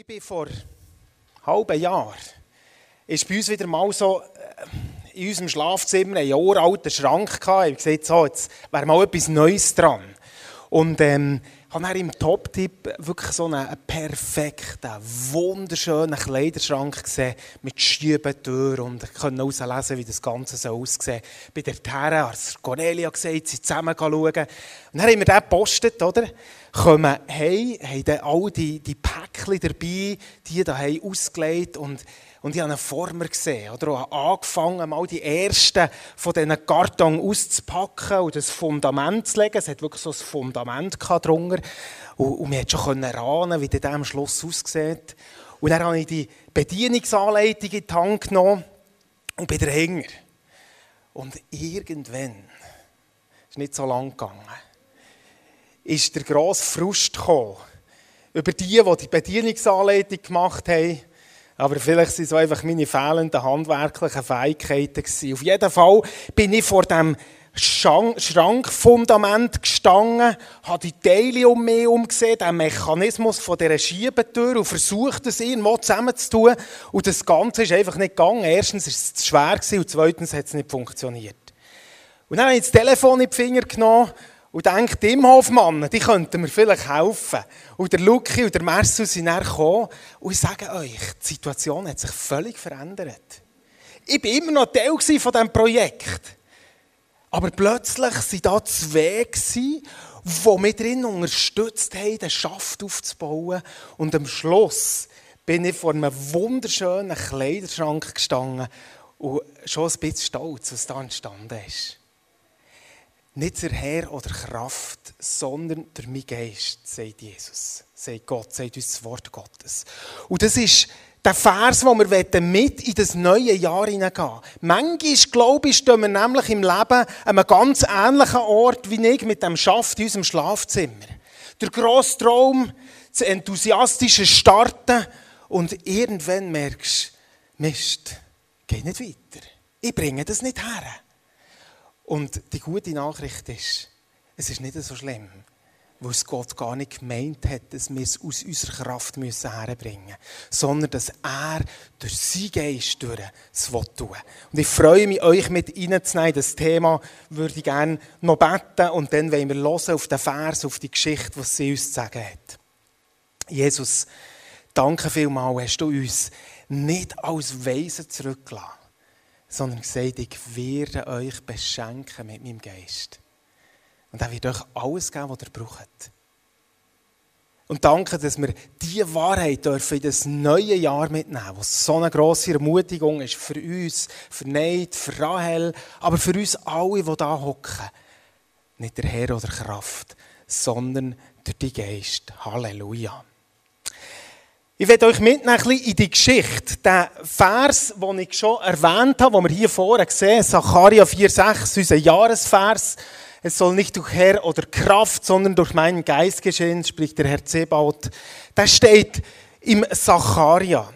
Ich bin vor einem halben Jahr ist bei uns wieder mal so äh, in unserem Schlafzimmer ein uralter Schrank gehabt. Ich habe gesagt, so, jetzt wäre mal etwas Neues dran. Und ähm, habe dann im Top-Tipp wirklich so einen perfekten, wunderschönen Kleiderschrank gesehen mit Schiebetür und konnte herauslesen, wie das Ganze so aussieht. Bei der Terra, als Cornelia gesagt, sie zusammen schauen. Und dann haben wir den gepostet, oder? Kommen heim, haben dann all die, die Päckchen dabei, die da haben ausgelegt und und ich habe einen Former gesehen, oder? Habe angefangen, mal die ersten von diesen Karton auszupacken und das Fundament zu legen. Es hat wirklich so ein Fundament drunter. Und, und man konnte schon erahnen, wie das am Schluss aussieht. Und dann habe ich die Bedienungsanleitung in die Hand genommen und bin dahinter. Und irgendwann, es ist nicht so lang gegangen, ist der grosse Frust gekommen über die, die die Bedienungsanleitung gemacht haben aber vielleicht waren es einfach meine fehlenden handwerklichen Fähigkeiten. Gewesen. Auf jeden Fall bin ich vor dem Schrankfundament gestanden, habe die Teile um mich umgesehen, den Mechanismus von dieser Schiebetür und versucht, es irgendwo zusammenzutun. Und das Ganze ist einfach nicht gegangen. Erstens war es zu schwer und zweitens hat es nicht funktioniert. Und dann habe ich das Telefon in die Finger genommen und denkt, im Hofmann, die könnten mir vielleicht helfen. Und der Luki und der Marcel sind dann gekommen und ich sage euch, die Situation hat sich völlig verändert. Ich war immer noch Teil von diesem Projekt. Aber plötzlich waren da zwei, die mich drin unterstützt haben, den Schaft aufzubauen. Und am Schluss bin ich vor einem wunderschönen Kleiderschrank gestanden und schon ein bisschen stolz, was da entstanden ist. Nicht der Herr oder Kraft, sondern der mein Geist, sagt Jesus, sagt Gott, sagt uns das Wort Gottes. Und das ist der Vers, wo wir mit in das neue Jahr hineingehen Manchmal, glaube ich, stehen wir nämlich im Leben an einem ganz ähnlichen Ort wie ich mit dem Schaft in unserem Schlafzimmer. Der grosse Traum, das enthusiastische Starten und irgendwann merkst du, Mist, geht nicht weiter. Ich bringe das nicht her. Und die gute Nachricht ist, es ist nicht so schlimm, weil es Gott gar nicht gemeint hat, dass wir es aus unserer Kraft herbringen müssen, sondern dass er durch seinen Geist es tun will. Und ich freue mich, euch mit reinzunehmen. Das Thema würde ich gerne noch beten und dann wollen wir hören auf den Vers, auf die Geschichte, was sie uns zu sagen hat. Jesus, danke vielmals, hast du uns nicht als Weisen zurückgelassen sondern gesagt, ich werde euch beschenken mit meinem Geist. Und er wird euch alles geben, was ihr braucht. Und danke, dass wir diese Wahrheit dürfen in das neue Jahr mitnehmen, was so eine grosse Ermutigung ist für uns, für Neid, für Rahel, aber für uns alle, die da hocken. Nicht der Herr oder Kraft, sondern durch die Geist. Halleluja. Ich werde euch mitnehmen in die Geschichte. Der Vers, den ich schon erwähnt habe, den wir hier vorne sehen, Sacharja 4,6, unser Jahresvers. Es soll nicht durch Herr oder Kraft, sondern durch meinen Geist geschehen, spricht der Herr Zebaut. Der steht im Sacharja.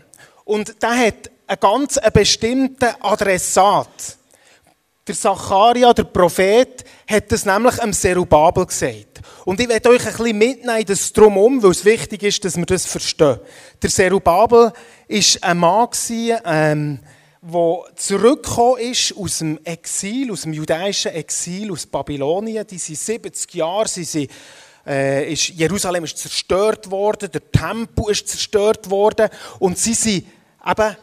Und der hat einen ganz bestimmten Adressat. Der Sacharja, der Prophet, hat das nämlich am Zerubabel gesagt. Und ich werde euch ein bisschen mitnehmen, das drumherum, weil es wichtig ist, dass wir das verstehen. Der Serubabel war ein Mann, ähm, der zurückgekommen ist aus dem Exil, aus dem jüdischen Exil, aus Babylonien. Die sind 70 Jahre, sie sind, äh, ist, Jerusalem ist zerstört worden, der Tempel ist zerstört worden und sie sind eben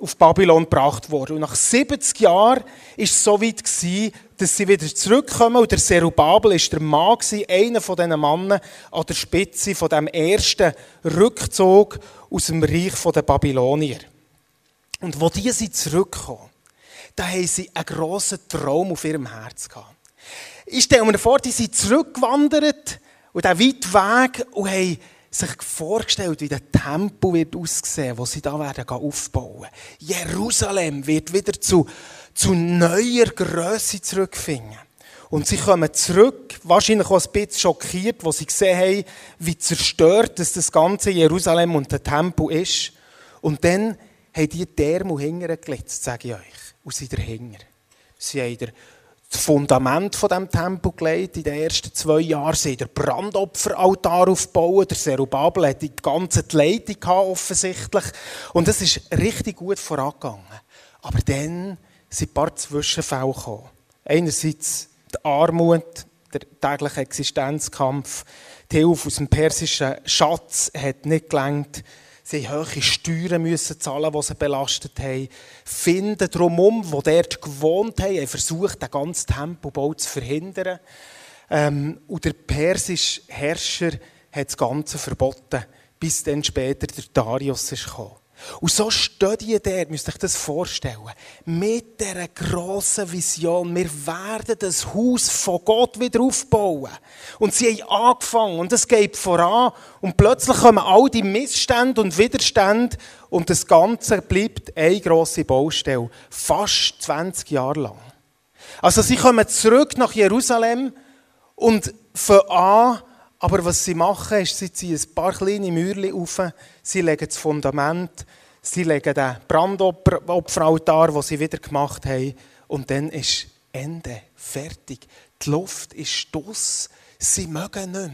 auf Babylon gebracht worden. Und nach 70 Jahren war es so weit, dass sie wieder zurückkommen. Und der Serubabel war der Mann, einer von diesen Männern an der Spitze von dem ersten Rückzug aus dem Reich der Babylonier. Und wo die sind zurückgekommen, da haben sie einen grossen Traum auf ihrem Herz gehabt. Ich stelle mir vor, die sind zurückgewandert und diesen weiten Weg und haben sich vorgestellt, wie der Tempel wird aussehen, wo sie da werden aufbauen. Jerusalem wird wieder zu, zu neuer Größe zurückfinden. Und sie kommen zurück, wahrscheinlich auch ein bisschen schockiert, wo sie gesehen haben, wie zerstört das ganze Jerusalem und der Tempel ist. Und dann haben die Thermo hinterher gelitzt, sage ich euch. Und sie dahinter. Sie haben das Fundament von dem Tempel gelegt. In den ersten zwei Jahren sie der Brandopferaltar aufbauen. Der Zerubabel hat die ganze Leitung offensichtlich. Und es ist richtig gut vorangegangen. Aber dann sind ein paar Zwischenfälle gekommen. Einerseits die Armut, der tägliche Existenzkampf, die Hilfe aus dem persischen Schatz hat nicht gelangt. Sie mussten hohe Steuern müssen zahlen, die sie belastet haben. Finden drumherum, die dort gewohnt haben, haben versucht, den ganzen Tempelbau zu verhindern. Ähm, und der persische Herrscher hat das Ganze verboten, bis dann später der Darius gekommen. Und so steht ihr dort, müsst ihr euch das vorstellen, mit dieser grossen Vision, wir werden das Haus von Gott wieder aufbauen. Und sie haben angefangen und es geht voran und plötzlich kommen all die Missstände und Widerstände und das Ganze bleibt eine grosse Baustelle, fast 20 Jahre lang. Also sie kommen zurück nach Jerusalem und fangen an, aber was sie machen, ist, sie ziehen ein paar kleine Mäuerchen auf, sie legen das Fundament, sie legen den Brandopferaltar, den sie wieder gemacht haben, und dann ist Ende, fertig. Die Luft ist Stoss, sie mögen nicht mehr.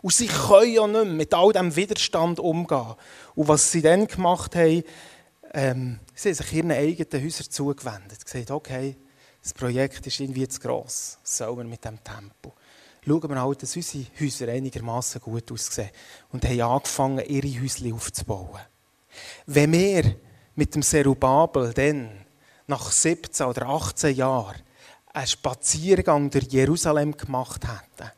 Und sie können ja nicht mehr mit all diesem Widerstand umgehen. Und was sie dann gemacht haben, ähm, sie haben sich ihren eigenen Häusern zugewendet. Sie haben gesagt, okay, das Projekt ist irgendwie zu gross. Man mit dem Tempo? Schauen wir halt, dass unsere Häuser einigermaßen gut aussehen und haben angefangen, ihre Häuser aufzubauen. Wenn wir mit dem Serubabel dann nach 17 oder 18 Jahren einen Spaziergang durch Jerusalem gemacht hätten,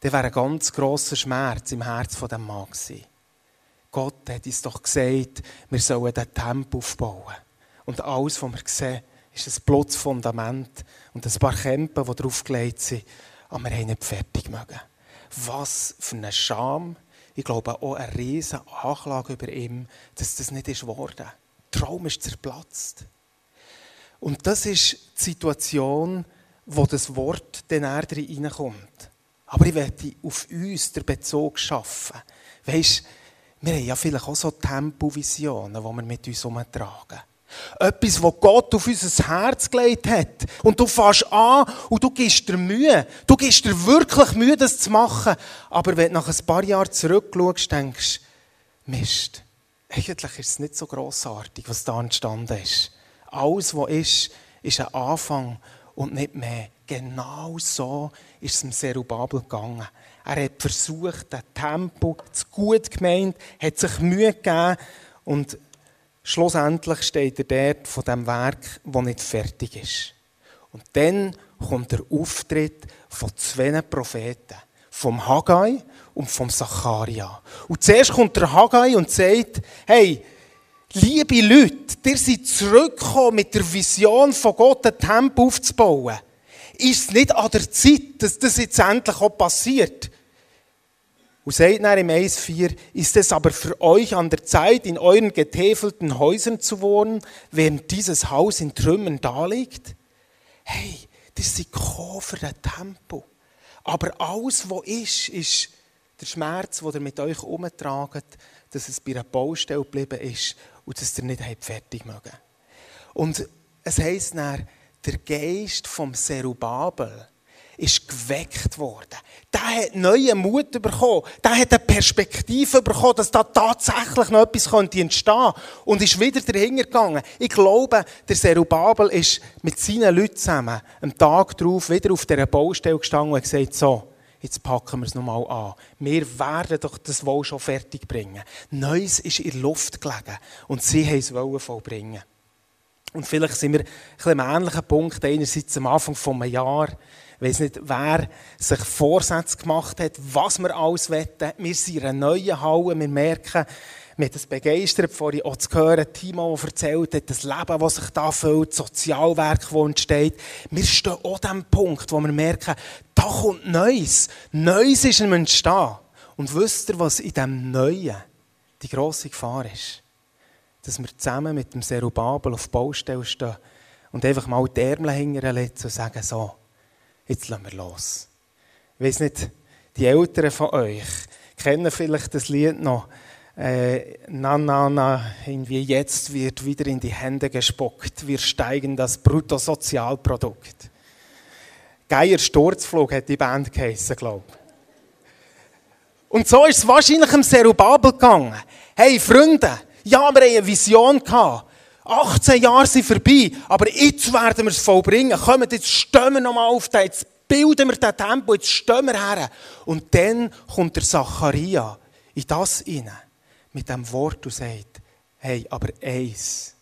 dann wäre ein ganz grosser Schmerz im Herz von dem Mann gewesen. Gott hat uns doch gesagt, wir sollen den Tempel aufbauen. Und alles, was wir sehen, ist ein Blutsfundament und ein paar Kämpfe, die draufgelegt sind aber wir haben nicht fertig mögen. Was für eine Scham. Ich glaube auch eine riesige Anklage über ihn, dass das nicht ist geworden. Der Traum ist zerplatzt. Und das ist die Situation, wo das Wort dann reinkommt. Aber ich werde auf uns den Bezug schaffen. Weisst, wir haben ja vielleicht auch so Tempovisionen, die wir mit uns umtragen. Etwas, was Gott auf unser Herz gelegt hat. Und du fährst an und du gibst dir Mühe. Du gibst dir wirklich Mühe, das zu machen. Aber wenn du nach ein paar Jahren zurückschaust, denkst du, Mist, eigentlich ist es nicht so grossartig, was da entstanden ist. Alles, was ist, ist ein Anfang und nicht mehr. Genau so ist es dem Serubabel gegangen. Er hat versucht, den Tempo zu gut gemeint, hat sich Mühe gegeben und Schlussendlich steht er dort von dem Werk, das nicht fertig ist. Und dann kommt der Auftritt von zwei Propheten, vom Haggai und vom Zacharia. Und zuerst kommt der Haggai und sagt, hey, liebe Leute, ihr seid zurückgekommen mit der Vision von Gott, einen Tempel aufzubauen. Ist es nicht an der Zeit, dass das jetzt endlich auch passiert? Und sagt dann im 1,4, ist es aber für euch an der Zeit, in euren getäfelten Häusern zu wohnen, während dieses Haus in Trümmern daliegt? Hey, das sind für den Tempo. Aber alles, was ist, ist der Schmerz, den ihr mit euch umtragt, dass es bei einer Baustelle geblieben ist und dass ihr nicht fertig mögen. Und es heisst dann, der Geist vom Serubabel, ist geweckt worden. Der hat neuen Mut bekommen. Der hat eine Perspektive bekommen, dass da tatsächlich noch etwas entstehen könnte. Und ist wieder dahinter gegangen. Ich glaube, der Serubabel ist mit seinen Leuten zusammen am Tag darauf wieder auf dieser Baustelle gestanden und gesagt, so, jetzt packen wir es nochmal an. Wir werden doch das wohl schon fertig bringen. Neues ist in der Luft gelegen und sie haben es vollbringen. Und vielleicht sind wir ein bisschen am ähnlichen Punkt, einerseits am Anfang des Jahres, ich weiss nicht, wer sich Vorsätze gemacht hat, was wir alles wetten. Wir sind in einer neuen Halle, wir merken, haben das begeistert, vorhin auch zu hören, Timo, der erzählt hat, das Leben, das sich da füllt, das Sozialwerk, das entsteht. Wir stehen auch an dem Punkt, wo wir merken, da kommt Neues. Neues ist im Entstehen. Und wisst ihr, was in diesem Neuen die grosse Gefahr ist? Dass wir zusammen mit dem Serubabel auf Baustelle stehen und einfach mal die Ärmel hinterlegen und sagen, so, jetzt lassen wir los. Ich weiss nicht, die Älteren von euch kennen vielleicht das Lied noch. Äh, na, na, na, irgendwie jetzt wird wieder in die Hände gespuckt. Wir steigen das Bruttosozialprodukt. Geier Sturzflug hat die Band geheissen, glaube ich. Und so ist es wahrscheinlich im Serubabel gegangen. Hey, Freunde, ja, wir hatten eine Vision. 18 Jahre sind vorbei, aber jetzt werden wir es vollbringen. Kommt, jetzt stehen wir nochmal auf, jetzt bilden wir den Tempo, jetzt stehen wir her. Und dann kommt der Zacharia in das hinein, mit dem Wort und sagt, hey, aber eins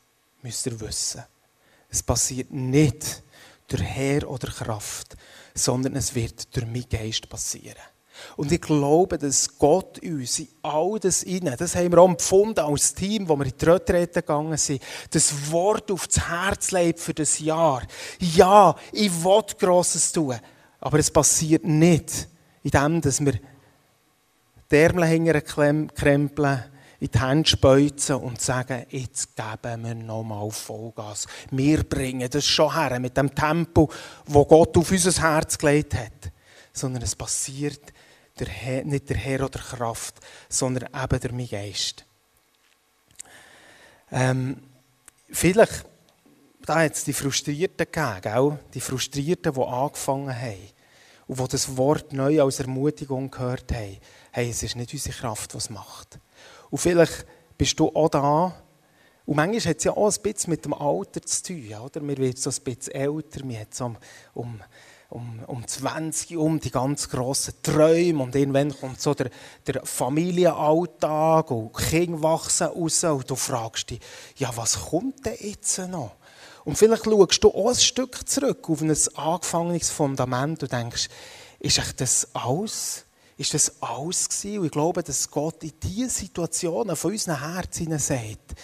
müsst ihr wissen. Es passiert nicht durch Herr oder Kraft, sondern es wird durch meinen Geist passieren. Und ich glaube, dass Gott uns in all das hinein, das haben wir auch empfunden als Team, wo wir in die Retrette gegangen sind, das Wort auf das Herz legt für das Jahr. Ja, ich will Grosses tun. Aber es passiert nicht, indem dass wir die Ärmel hinterher krempeln, in die Hände speuzen und sagen, jetzt geben wir nochmal Vollgas. Wir bringen das schon her mit dem Tempo, wo Gott auf unser Herz gelegt hat. Sondern es passiert der Herr, nicht der Herr oder Kraft, sondern eben der mein Geist. Ähm, vielleicht, da hat es die Frustrierten gegeben, gell? die Frustrierten, die angefangen haben und die das Wort neu als Ermutigung gehört haben. Hey, es ist nicht unsere Kraft, es macht. Und vielleicht bist du auch da. Und manchmal hat es ja auch ein bisschen mit dem Alter zu tun. Oder? Man wird so ein bisschen älter, man hat so um, um, um, um 20 um die ganz grossen Träume und irgendwann kommt so der, der Familienalltag und Kinder wachsen raus und du fragst dich, ja, was kommt denn jetzt noch? Und vielleicht schaust du auch ein Stück zurück auf ein angefangenes Fundament und denkst, ist echt das alles? Ist das alles gewesen? Und ich glaube, dass Gott in diese Situationen von unseren Herzen sagt,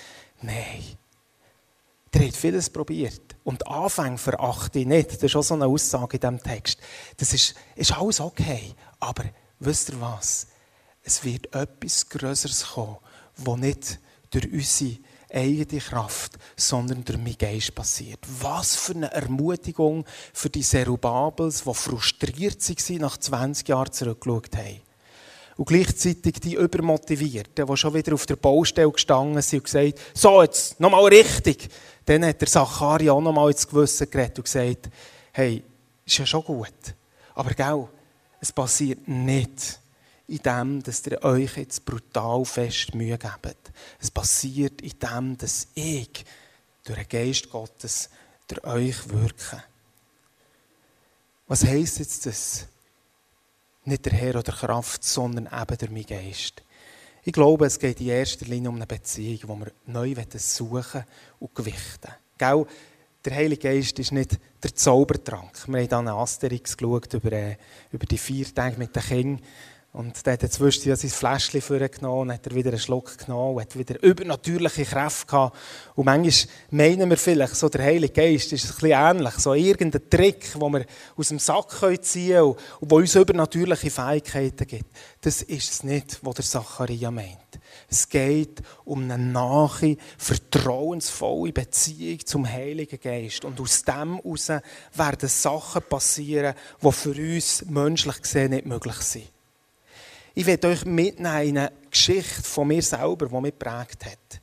nein, der hat vieles probiert. Und Anfang verachte ich nicht. Das ist auch so eine Aussage in diesem Text. Das ist, ist alles okay. Aber wisst ihr was? Es wird etwas Größeres kommen, das nicht durch unsere eigene Kraft, sondern durch meinen Geist passiert. Was für eine Ermutigung für die Serubabels, die frustriert waren, nach 20 Jahren zurückgeschaut haben. Und gleichzeitig die Übermotivierten, die schon wieder auf der Baustelle gestanden sind und gesagt so, jetzt nochmal richtig. Dann hat der Zacharia auch nochmal ins Gewissen geredet und gesagt, hey, ist ja schon gut. Aber gell, es passiert nicht in dem, dass ihr euch jetzt brutal fest Mühe gebt. Es passiert in dem, dass ich durch den Geist Gottes durch euch wirke. Was heisst jetzt das? Nicht der Herr oder Kraft, sondern eben der mein Geist. Ich glaube, es geht in erster Linie um eine Beziehung, die wir neu suchen und gewichten. Gell? Der Heilige Geist ist nicht der Zaubertrank. Wir haben dann einen Asterix geschaut über, äh, über die vier Tage mit den Kindern. Und dann hat er zwischendurch sein Fläschchen vorgenommen, hat er wieder einen Schluck genommen, hat wieder übernatürliche Kräfte gehabt. Und manchmal meinen wir vielleicht, so der Heilige Geist ist ein bisschen ähnlich, so irgendein Trick, den wir aus dem Sack ziehen können und der uns übernatürliche Fähigkeiten gibt. Das ist es nicht, was der Zacharia meint. Es geht um eine nahe, vertrauensvolle Beziehung zum Heiligen Geist. Und aus dem heraus werden Sachen passieren, die für uns menschlich gesehen nicht möglich sind. Ich werde euch mitnehmen in eine Geschichte von mir selber, die mich geprägt hat.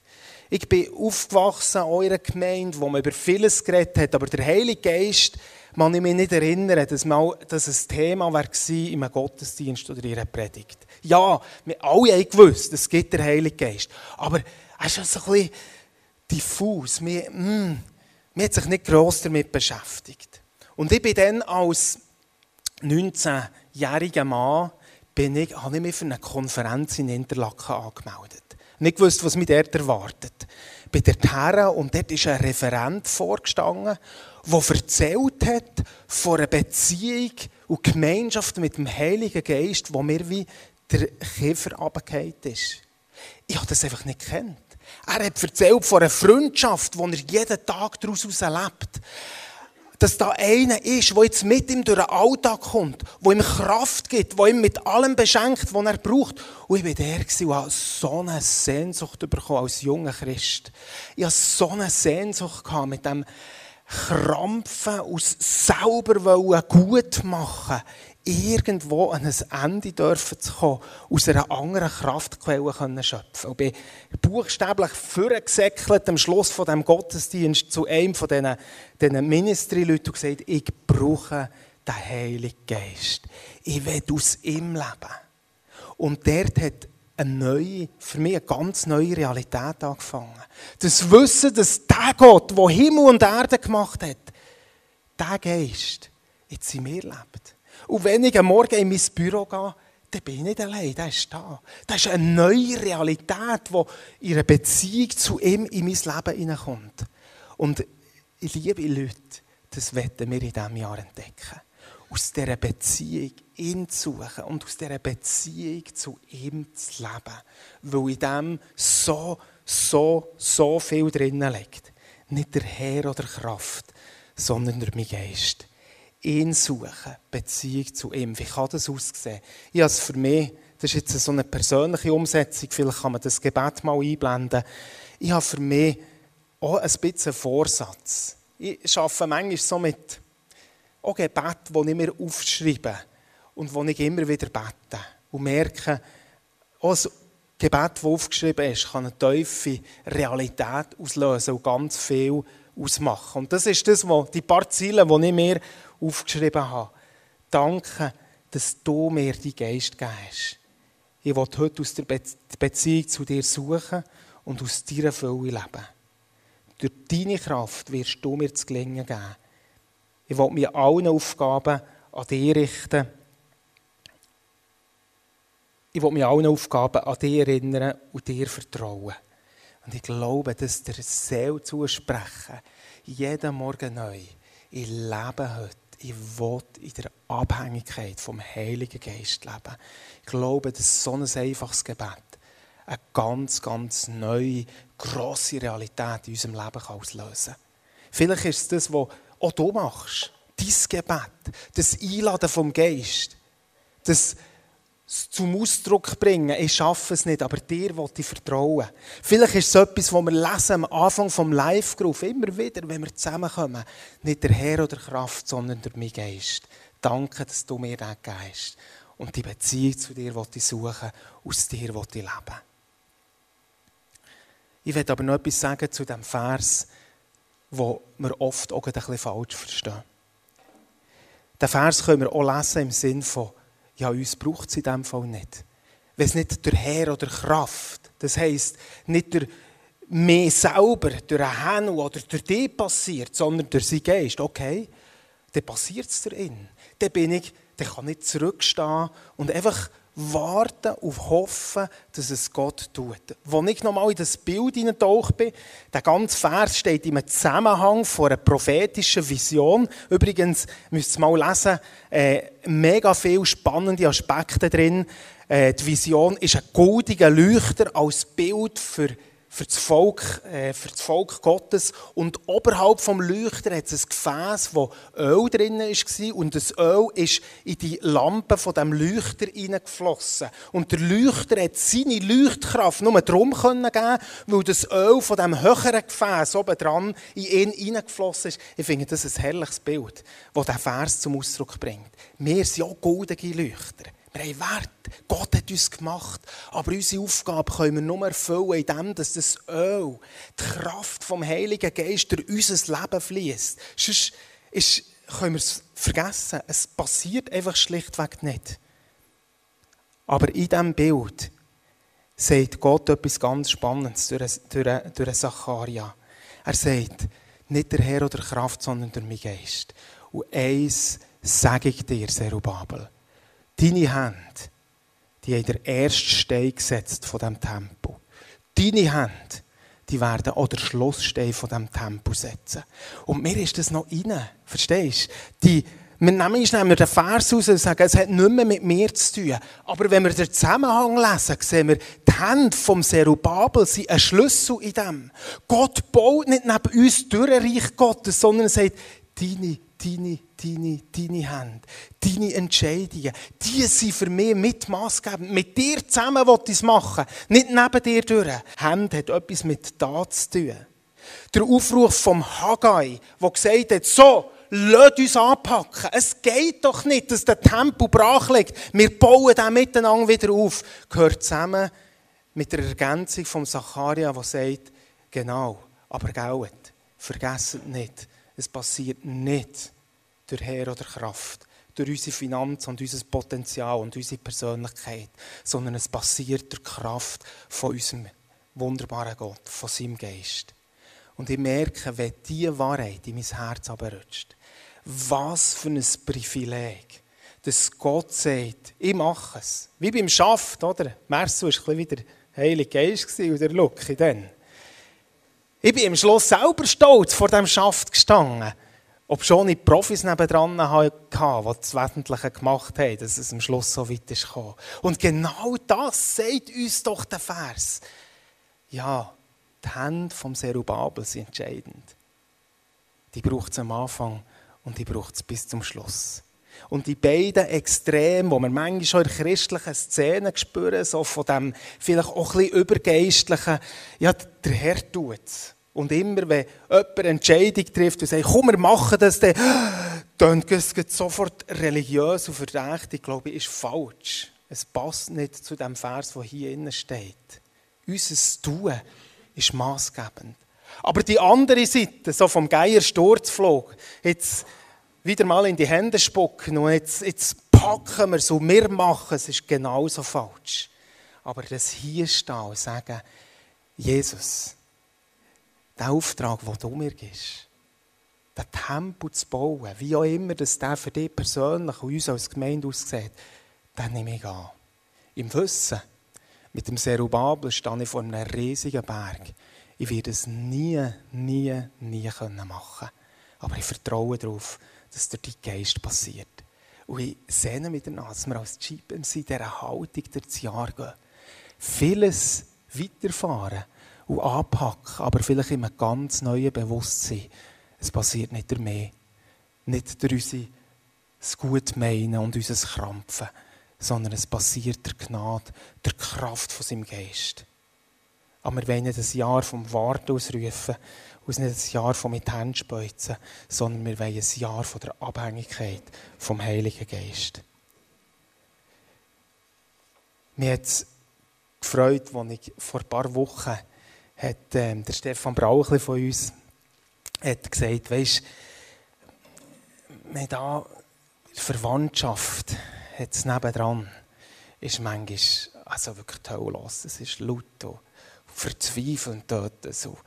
Ich bin aufgewachsen in eurer Gemeinde, wo man über vieles geredet hat, aber der Heilige Geist, man ich mich nicht erinnern, dass, mal, dass ein Thema war in einem Gottesdienst oder in einer Predigt. Ja, wir alle haben gewusst, es gibt den Heiligen Geist. Aber er ist so ein bisschen diffus. Wir, mm, man hat sich nicht gross damit beschäftigt. Und ich bin dann als 19-jähriger Mann bin ich, habe ich mich für eine Konferenz in Interlaken angemeldet. Nicht gewusst, was mich dort erwartet. Bin dort her und dort ist ein Referent vorgestanden, der erzählt hat von einer Beziehung und Gemeinschaft mit dem Heiligen Geist, wo mir wie der Käfer runtergefallen ist. Ich habe das einfach nicht gekannt. Er hat erzählt von einer Freundschaft, die er jeden Tag daraus lebt dass da einer ist, der jetzt mit ihm durch den Alltag kommt, der ihm Kraft gibt, der ihm mit allem beschenkt, was er braucht. Und ich war der und habe so eine Sehnsucht bekommen als junger Christ. Ich hatte so eine Sehnsucht mit dem Krampfen aus selber gut machen irgendwo an ein Ende dürfen zu kommen, aus einer anderen Kraftquelle können schöpfen. Und bin buchstäblich vorgesäckelt am Schluss von dem Gottesdienst zu einem von diesen, diesen Ministry-Leuten und gesagt, ich brauche der Heilige Geist. Ich will aus ihm leben. Und dort hat eine neue, für mich eine ganz neue Realität angefangen. Das Wissen, dass der Gott, der Himmel und Erde gemacht hat, der Geist jetzt in mir lebt. Und wenn ich am Morgen in mein Büro gehe, dann bin ich nicht allein, der ist da. Das ist eine neue Realität, die in einer Beziehung zu ihm in mein Leben hineinkommt. Und liebe Leute, das werden wir in diesem Jahr entdecken. Aus dieser Beziehung ihn zu suchen und aus dieser Beziehung zu ihm zu leben. Weil in dem so, so, so viel drinnen liegt. Nicht der Herr oder Kraft, sondern der mein Geist. Ihn suchen, Beziehung zu ihm. Wie kann das aussehen? Ich habe es für mich, das ist jetzt so eine persönliche Umsetzung, vielleicht kann man das Gebet mal einblenden. Ich habe für mich auch ein bisschen Vorsatz. Ich arbeite manchmal so mit auch Gebet, die ich mir aufschreibe und wo ich immer wieder bete und merke, auch ein Gebet, das aufgeschrieben ist, kann eine tiefe Realität auslösen und ganz viel ausmachen. Und das ist das, was die paar Ziele, die ich mir aufgeschrieben habe. Danke, dass du mir die Geist gegeben hast. Ich will heute aus der Beziehung zu dir suchen und aus deiner Fülle leben. Durch deine Kraft wirst du mir das Gelingen geben. Ich will mir allen Aufgaben an dich richten. Ich will mich allen Aufgaben an dich erinnern und dir vertrauen. Und ich glaube, dass der Seele zusprechen, jeden Morgen neu. Ich lebe heute. Ich will in der Abhängigkeit vom Heiligen Geist leben. Ich glaube, dass so ein einfaches Gebet eine ganz, ganz neue, grosse Realität in unserem Leben auslösen kann. Vielleicht ist es das, was auch du machst. Dein Gebet, das Einladen vom Geist, das zum Ausdruck bringen, ich schaffe es nicht, aber dir will ich vertrauen. Vielleicht ist es etwas, was wir lesen am Anfang vom Live-Groove, immer wieder, wenn wir zusammenkommen. Nicht der Herr oder Kraft, sondern der mein Geist. Danke, dass du mir das gegeben Und die Beziehung zu dir will ich suchen, aus dir will ich leben. Ich werde aber noch etwas sagen zu dem Vers, wo wir oft auch ein bisschen falsch verstehen. Den Vers können wir auch lesen im Sinn von, ja, uns braucht es in diesem Fall nicht. Wenn es nicht der Herr oder Kraft, das heisst, nicht der mir selber, durch einen Händel oder durch dich passiert, sondern durch seinen Geist, okay, dann passiert es darin. Dann bin ich, dann kann ich zurückstehen und einfach warten und hoffen, dass es Gott tut. Als ich nochmal in das Bild hineintaucht bin, der ganze Vers steht im Zusammenhang von einer prophetischen Vision. Übrigens, müsst ihr mal lesen, äh, mega viele spannende Aspekte drin. Äh, die Vision ist ein goldiger Leuchter als Bild für für das Volk, äh, für das Volk Gottes. Und oberhalb vom Leuchter hat es ein Gefäß, wo Öl drin war. Und das Öl ist in die Lampe von dem Leuchter hineingeflossen. Und der Leuchter hat seine Leuchtkraft nur können geben, weil das Öl von dem höheren Gefäß oben dran in ihn hineingeflossen ist. Ich finde das ein herrliches Bild, das der Vers zum Ausdruck bringt. Wir sind auch goldige Leuchter. Wir haben Wert. Gott hat uns gemacht. Aber unsere Aufgabe können wir nur erfüllen, indem dass das Öl, die Kraft vom Heiligen Geist durch unser Leben fließt. Sonst ist, können wir es vergessen. Es passiert einfach schlichtweg nicht. Aber in diesem Bild sagt Gott etwas ganz Spannendes durch, durch, durch Zacharia. Er sagt, nicht der Herr oder Kraft, sondern der mein Geist. Und eins sage ich dir, Zerubabel. Deine Hände, die haben den ersten Stein gesetzt von diesem Tempel. Deine Hände, die werden auch den Schlussstein von diesem Tempel setzen. Und mir ist das noch rein. Verstehst du? wir nehmen, nehmen den Vers raus und sagen, es hat nichts mehr mit mir zu tun. Aber wenn wir den Zusammenhang lesen, sehen wir, die Hände vom Serubabel sind ein Schlüssel in dem. Gott baut nicht neben uns durch Reich Gottes, sondern er sagt, deine deine, deine, deine Hände, deine Entscheidungen, die sind für mich mit maßgebend. Mit dir zusammen will ich es machen, nicht neben dir durch. Hände hat etwas mit da zu tun. Der Aufruf vom Haggai, der gesagt hat, so, lasst uns anpacken. Es geht doch nicht, dass der Tempel brach liegt. Wir bauen den miteinander wieder auf. Gehört zusammen mit der Ergänzung von Zacharia, der sagt, genau, aber gellet, vergesst nicht, es passiert nicht durch Herr oder Kraft, durch unsere Finanz und unser Potenzial und unsere Persönlichkeit, sondern es passiert durch die Kraft von unserem wunderbaren Gott, von seinem Geist. Und ich merke, wenn diese Wahrheit in mein Herz rutscht, was für ein Privileg, dass Gott sagt, ich mache es. Wie beim Schaft, oder? Mersu war ein bisschen wie der Heilige Geist und der Lucky dann. Ich bin am Schluss selber stolz vor dem Schaft gestanden. Ob schon ich Profis nebendran hatte, die das Wesentliche gemacht haben, dass es am Schluss so weit ist gekommen. Und genau das sagt uns doch der Vers. Ja, die Hände vom Serubabel sind entscheidend. Die braucht es am Anfang und die braucht es bis zum Schluss. Und die beiden Extreme, die wir manchmal schon in christlichen Szenen spüren, so von dem vielleicht auch ein bisschen übergeistlichen, ja, der Herr tut es. Und immer, wenn jemand eine Entscheidung trifft und sagt, komm, wir machen das, dann tönt es sofort religiös und verdächtig, glaube ich, ist falsch. Es passt nicht zu dem Vers, der hier innen steht. Unser Tun ist maßgebend. Aber die andere Seite, so vom Geier Sturzflug, jetzt wieder mal in die Hände spucken und jetzt, jetzt packen wir es und wir machen es, ist genauso falsch. Aber das hier stehen und sagen, Jesus, der Auftrag, den du mir gibst, den Tempel zu bauen, wie auch immer das der für dich persönlich und uns als Gemeinde aussieht, den nehme ich an. Im Wissen, mit dem Serubabel stehe ich vor einem riesigen Berg. Ich werde es nie, nie, nie machen können Aber ich vertraue darauf, dass durch dein Geist passiert. Und ich sehne mich danach, dass wir als GPMC in dieser Haltung durchs Jahr gehen. Vieles weiterfahren und anpacken, aber vielleicht in einem ganz neuen Bewusstsein. Es passiert nicht durch mehr, nicht durch unser Gutmeinen und unser Krampfen, sondern es passiert der Gnade, der Kraft von seinem Geist. Aber wir wollen nicht ein Jahr vom Warten ausrufen, uns nicht ein Jahr von mit Händen speuzen, sondern wir wollen ein Jahr von der Abhängigkeit vom Heiligen Geist. Mir hat es gefreut, als ich vor ein paar Wochen hat, äh, der Stefan Brauchli von uns hat gesagt, weisst, wir da Verwandtschaft es nebendran, ist manchmal also wirklich tolllos. Es ist laut und verzweifelnd dort. So.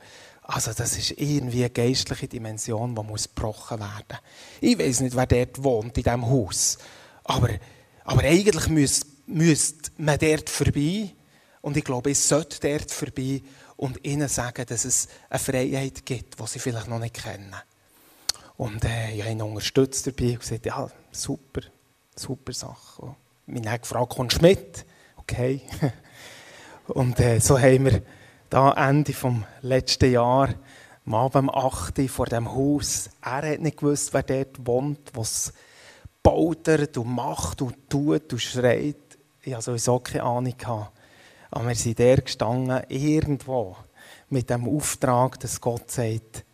Also das ist irgendwie eine geistliche Dimension, die muss gebrochen werden. Ich weiß nicht, wer dort wohnt, in diesem Haus. Aber, aber eigentlich müsste, müsste man dort vorbei. Und ich glaube, es sollte dort vorbei und ihnen sagen, dass es eine Freiheit gibt, die sie vielleicht noch nicht kennen. Und äh, ich habe ihn unterstützt dabei und gesagt, ja, super, super Sache. Und mich dann gefragt, kommst du mit? Okay. und äh, so haben wir da Ende vom letzten Jahr, am Abend um 8 Uhr vor dem Haus. Er hat nicht gewusst, wer dort wohnt, was bautert und macht und tut und schreit. Ich hatte sowieso keine Ahnung. Aber wir sind der gestanden, irgendwo, mit dem Auftrag, dass Gott sagt,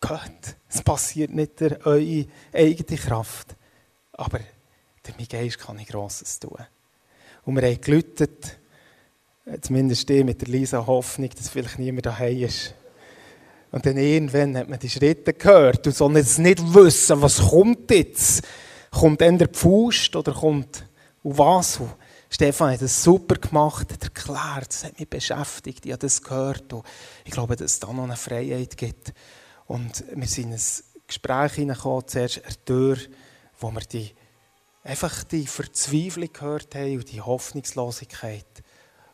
Gott, es passiert nicht durch eure eigene Kraft, aber durch meinen Geist kann ich Grosses tun. Und wir haben gelüttet, Zumindest ich mit der Lisa Hoffnung, dass vielleicht niemand daheim ist. Und dann irgendwann hat man die Schritte gehört und so nicht wissen, was kommt jetzt. Kommt dann der Pfust oder kommt und was? Und Stefan hat das super gemacht, hat erklärt, das hat mich beschäftigt, ich habe das gehört. Und ich glaube, dass es da noch eine Freiheit gibt. Und wir sind in ein Gespräch hineingekommen, zuerst eine Tür, wo wir die, einfach die Verzweiflung gehört haben und die Hoffnungslosigkeit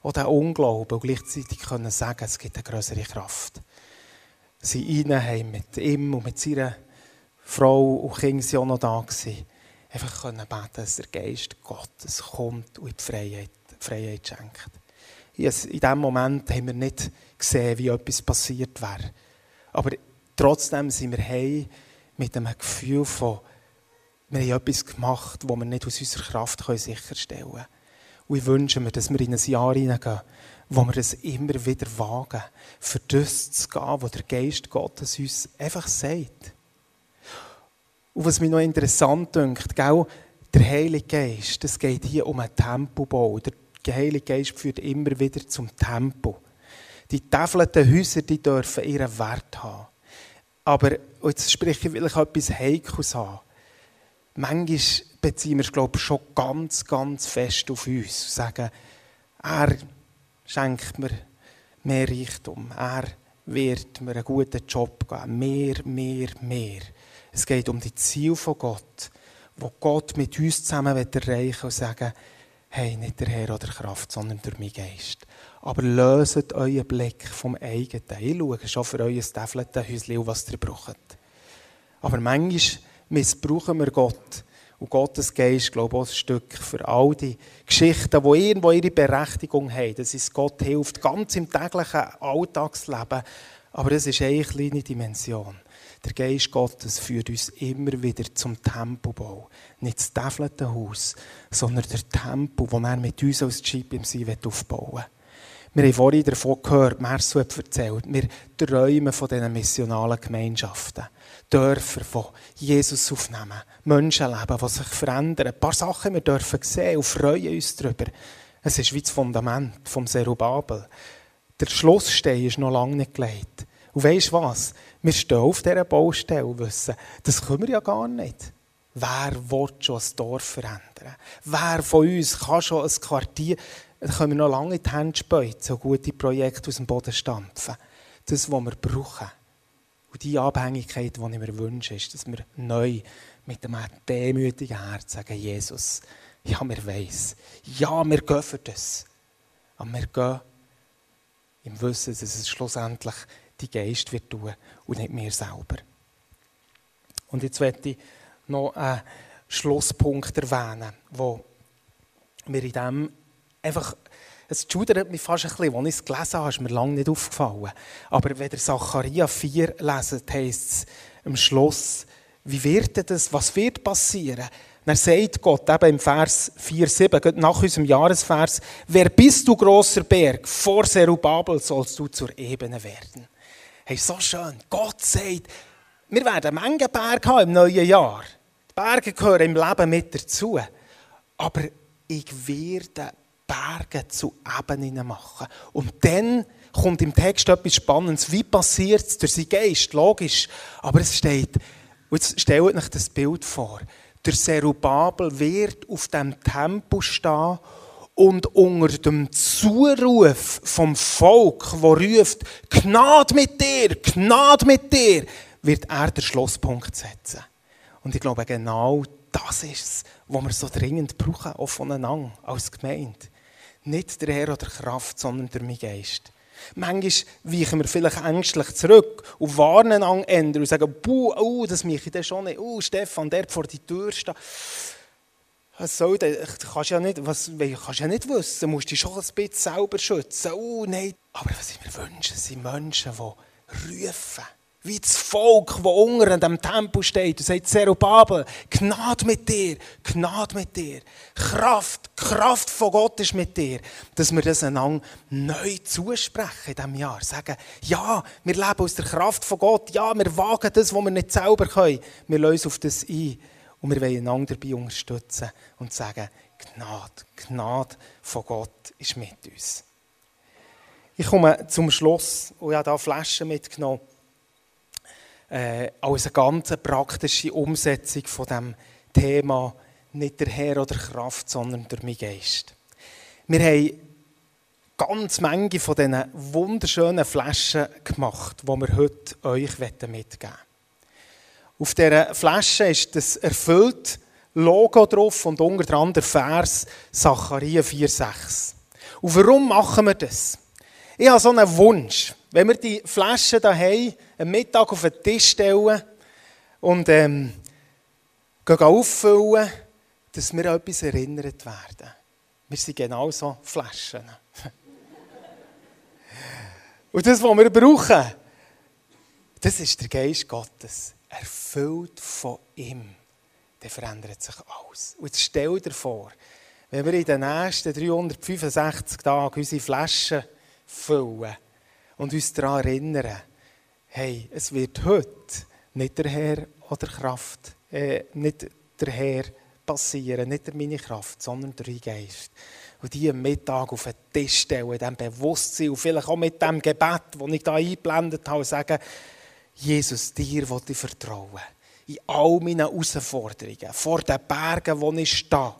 auch den Unglauben und gleichzeitig können sagen, es gibt eine größere Kraft. Sie haben mit ihm und mit seiner Frau und Kinder sind auch noch da gewesen. Einfach können beten, dass der Geist Gottes kommt und die Freiheit, die Freiheit schenkt. In diesem Moment haben wir nicht gesehen, wie etwas passiert wäre. Aber trotzdem sind wir heim mit einem Gefühl von, wir haben etwas gemacht, das wir nicht aus unserer Kraft sicherstellen können. Und ich wünsche mir, dass wir in ein Jahr hineingehen, wo wir es immer wieder wagen, für das zu gehen, was der Geist Gottes uns einfach sagt. Und was mich noch interessant dünkt, der Heilige Geist, es geht hier um einen Tempelbau. Der Heilige Geist führt immer wieder zum Tempel. Die täfelten Häuser, die dürfen ihren Wert haben. Aber, jetzt spreche ich vielleicht etwas Heikles an. manchmal beziehen wir es, glaube ich, schon ganz, ganz fest auf uns. Sagen, er schenkt mir mehr Reichtum. Er wird mir einen guten Job geben. Mehr, mehr, mehr. Es geht um die Ziele von Gott, wo Gott mit uns zusammen erreichen will und sagen, hey, nicht der Herr oder Kraft, sondern durch meinen Geist. Aber löset euren Blick vom eigenen. Ich schaue schon für euer Täfelte Häuschen, was ihr braucht. Aber manchmal missbrauchen wir Gott. Und Gottes Geist, glaube ich, auch ein Stück für all die Geschichten, die irgendwo ihre Berechtigung haben. Dass es Gott hilft, ganz im täglichen Alltagsleben. Aber das ist eine kleine Dimension. Der Geist Gottes führt uns immer wieder zum Tempobau. Nicht das täfelte Haus, sondern der Tempo, den er mit uns als Jeep im See aufbauen will. Wir haben vorhin davon gehört, Mersu hat erzählt, wir träumen von diesen missionalen Gemeinschaften. Dörfer, die Jesus aufnehmen. Menschenleben, die sich verändern. Ein paar Sachen wir dürfen sehen und freuen uns darüber. Es ist wie das Fundament vom Zerubabel. Der Schlussstein ist noch lange nicht gelegt. Und weisst was? Wir stehen auf dieser Baustelle und wissen, das können wir ja gar nicht. Wer will schon ein Dorf verändern? Wer von uns kann schon ein Quartier, da können wir noch lange die Hände speuzen und gute Projekte aus dem Boden stampfen. Das, was wir brauchen. Und die Abhängigkeit, die ich mir wünsche, ist, dass wir neu mit einem demütigen Herz sagen, Jesus, ja, wir weiss, ja, wir gehen für das. Aber wir gehen im Wissen, dass es schlussendlich die Geist wird tun und nicht wir selber. Und jetzt möchte ich noch einen Schlusspunkt erwähnen, wo mir in dem einfach es schudert mich fast ein bisschen. Als ich es gelesen habe, ist mir lange nicht aufgefallen. Aber wenn ihr Zachariah 4 leset, heisst es am Schluss, wie wird das, was wird passieren? Dann sagt Gott eben im Vers 4, 7, nach unserem Jahresvers, wer bist du, großer Berg? Vor Zerubabel sollst du zur Ebene werden. Hey, so schön. Gott sagt, wir werden Menge Berge haben im neuen Jahr. Die Berge gehören im Leben mit dazu. Aber ich werde Berge zu Ebenen machen. Und dann kommt im Text etwas Spannendes. Wie passiert es durch seinen Geist? Logisch. Aber es steht, jetzt stellt euch das Bild vor. Der Serubabel wird auf dem Tempo stehen und unter dem Zuruf vom Volk, wo ruft, Gnade mit dir, Gnade mit dir, wird er den Schlusspunkt setzen. Und ich glaube, genau das ist es, was wir so dringend brauchen, auch voneinander als Gemeinde. Nicht der Herr oder Kraft, sondern der mein Geist. Manchmal weichen wir vielleicht ängstlich zurück und warnen an und sagen, Buh, oh, das mache ich dann schon nicht. Oh, Stefan, der vor die Tür steht. Was soll denn? Kannst ja nicht, was, kannst ja nicht wissen. Du musst dich schon ein bisschen selber schützen. Oh, nein. Aber was ich mir wünsche, sind Menschen, die rufen wie das Volk, das unter dem Tempel steht und sagt, Zerubabel, Gnade mit dir, Gnade mit dir. Kraft, Kraft von Gott ist mit dir. Dass wir das einander neu zusprechen in diesem Jahr. Sagen, ja, wir leben aus der Kraft von Gott. Ja, wir wagen das, was wir nicht selber können. Wir lösen auf das ein. Und wir wollen einander dabei unterstützen und sagen, Gnade, Gnade von Gott ist mit uns. Ich komme zum Schluss und ich habe hier Flaschen mitgenommen äh, als eine ganz praktische Umsetzung von dem Thema nicht der Herr oder Kraft, sondern der mein Geist. Wir haben ganz Menge von diesen wunderschönen Flaschen gemacht, die wir heute euch mitgeben wollen. Auf dieser Flasche ist das erfüllt Logo drauf und unter anderem der Vers Zachariah 4,6. Und warum machen wir das? Ich habe so einen Wunsch. Wenn wir die Flaschen haben, am Mittag auf den Tisch stellen und ähm, gehen auffüllen, dass wir an etwas erinnert werden. Wir sind genau so Flaschen. und das, was wir brauchen, das ist der Geist Gottes. Erfüllt von ihm. Dann verändert sich alles. Und jetzt stell dir vor, wenn wir in den nächsten 365 Tagen unsere Flaschen füllen, und uns daran erinnern, hey, es wird heute nicht der Herr oder Kraft, äh, nicht der Herr passieren, nicht meine Kraft, sondern der Geist. Und die am Mittag auf den Tisch stellen, in diesem Bewusstsein und vielleicht auch mit dem Gebet, das ich da eingeblendet habe, sagen, Jesus, dir will ich vertrauen. in all meinen Herausforderungen, vor den Bergen, wo ich stehe.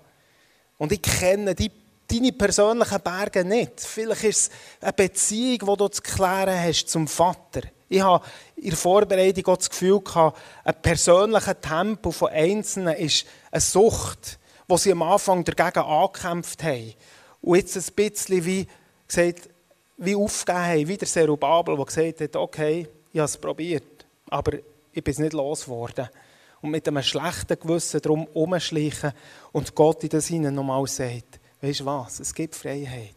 Und ich kenne die, deine persönlichen Berge nicht. Vielleicht ist es eine Beziehung, die du zu klären hast zum Vater. Ich habe in der Vorbereitung auch das Gefühl gehabt, ein persönlicher Tempo von Einzelnen ist eine Sucht, wo sie am Anfang dagegen angekämpft haben. Und jetzt ein bisschen wie gesagt, wie aufgegeben haben, wie der Serubabel, der gesagt hat, okay, ich habe es probiert, aber ich bin es nicht losgeworden. Und mit einem schlechten Gewissen darum umschleichen und Gott in das hinein nochmal sagt, weißt du was, es gibt Freiheit,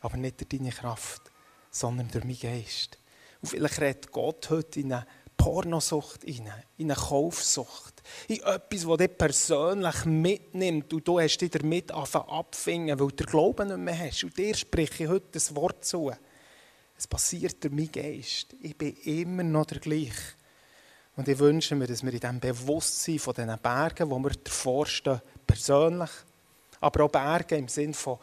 aber nicht durch deine Kraft, sondern durch meinen Geist. Und vielleicht redet Gott heute in eine Pornosucht rein, in eine Kaufsucht, in etwas, das dich persönlich mitnimmt und du hast dich damit abfinden, weil du den Glauben nicht mehr hast. Und dir spreche ich heute das Wort zu. Es passiert durch meinen Geist. Ich bin immer noch der gleiche. Und ich wünsche mir, dass wir in diesem Bewusstsein von diesen Bergen, wo wir davor stehen, persönlich, aber auch Berge im Sinne von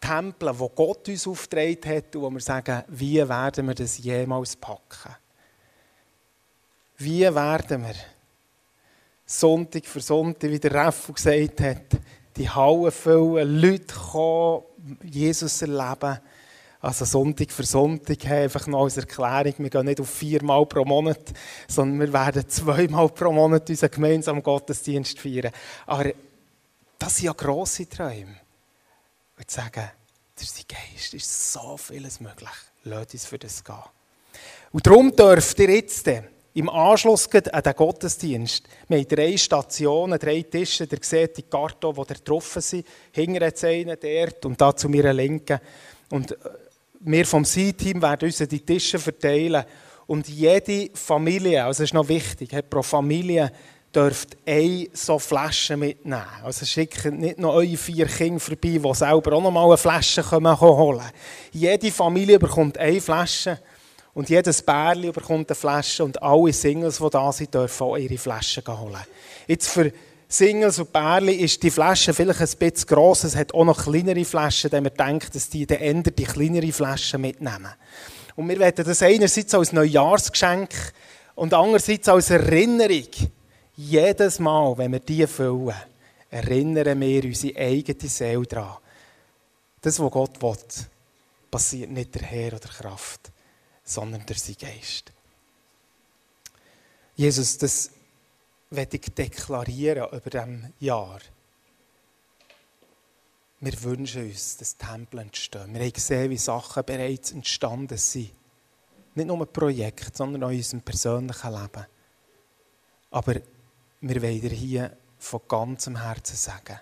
Tempeln, wo Gott uns aufgetragen hat und wo wir sagen, wie werden wir das jemals packen? Wie werden wir Sonntag für Sonntag, wie der Raffu gesagt hat, die Halle füllen, Leute kommen, Jesus erleben, also Sonntag für Sonntag, einfach noch als Erklärung, wir gehen nicht auf viermal pro Monat, sondern wir werden zweimal pro Monat unseren gemeinsamen Gottesdienst feiern. Aber das sind ja grosse Träume. Und sagen, durch sein Geist ist so vieles möglich. Lasst uns für das gehen. Und darum dürft ihr jetzt im Anschluss an den Gottesdienst, wir haben drei Stationen, drei Tische, ihr seht die Karte, die da getroffen sind, hinter jetzt einen dort und da zu meiner Linken. Und äh, wir vom C-Team werden uns die Tische verteilen. Und jede Familie, also das ist noch wichtig, pro Familie dürft eine so Flasche mitnehmen. Also schickt nicht noch eure vier Kinder vorbei, die selber auch noch mal eine Flasche holen können. Jede Familie bekommt eine Flasche und jedes Bärli bekommt eine Flasche und alle Singles, die da sind, dürfen auch ihre Flaschen holen. Jetzt für Singles und Bärli ist die Flasche vielleicht ein bisschen gross. Es hat auch noch kleinere Flaschen, denn man denkt, dass die den Ender die kleinere Flasche mitnehmen. Und wir werden das einerseits als Neujahrsgeschenk und andererseits als Erinnerung. Jedes Mal, wenn wir die füllen, erinnern wir unsere eigene Seele daran. Das, was Gott will, passiert nicht der Herr oder Kraft, sondern durch sein Geist. Jesus, das werde ich deklarieren über diesem Jahr. Wir wünschen uns, dass Tempel entstehen. Wir haben gesehen, wie Sachen bereits entstanden sind. Nicht nur ein Projekt, sondern auch in unserem persönlichen Leben. Aber wir wollen dir hier von ganzem Herzen sagen,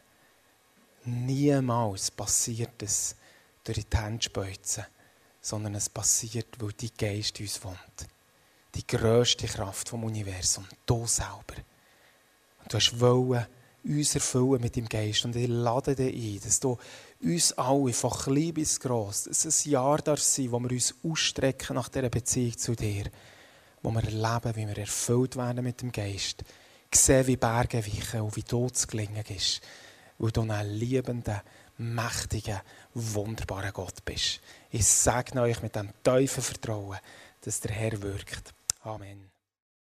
niemals passiert es durch die Handspeuze, sondern es passiert, weil dein Geist uns wohnt. Die grösste Kraft vom Universum, du selber. Und du hast wollen, uns erfüllen mit dem Geist. Und ich lade dich ein, dass du uns alle, von klein bis gross, dass es ein Jahr darf sein, wo wir uns ausstrecken nach dieser Beziehung zu dir, wo wir erleben, wie wir erfüllt werden mit dem Geist, sehen, wie Berge weichen und wie du zu gelingen ist, weil du ein liebender, mächtiger, wunderbarer Gott bist. Ich segne euch mit dem tiefen Vertrauen, dass der Herr wirkt. Amen.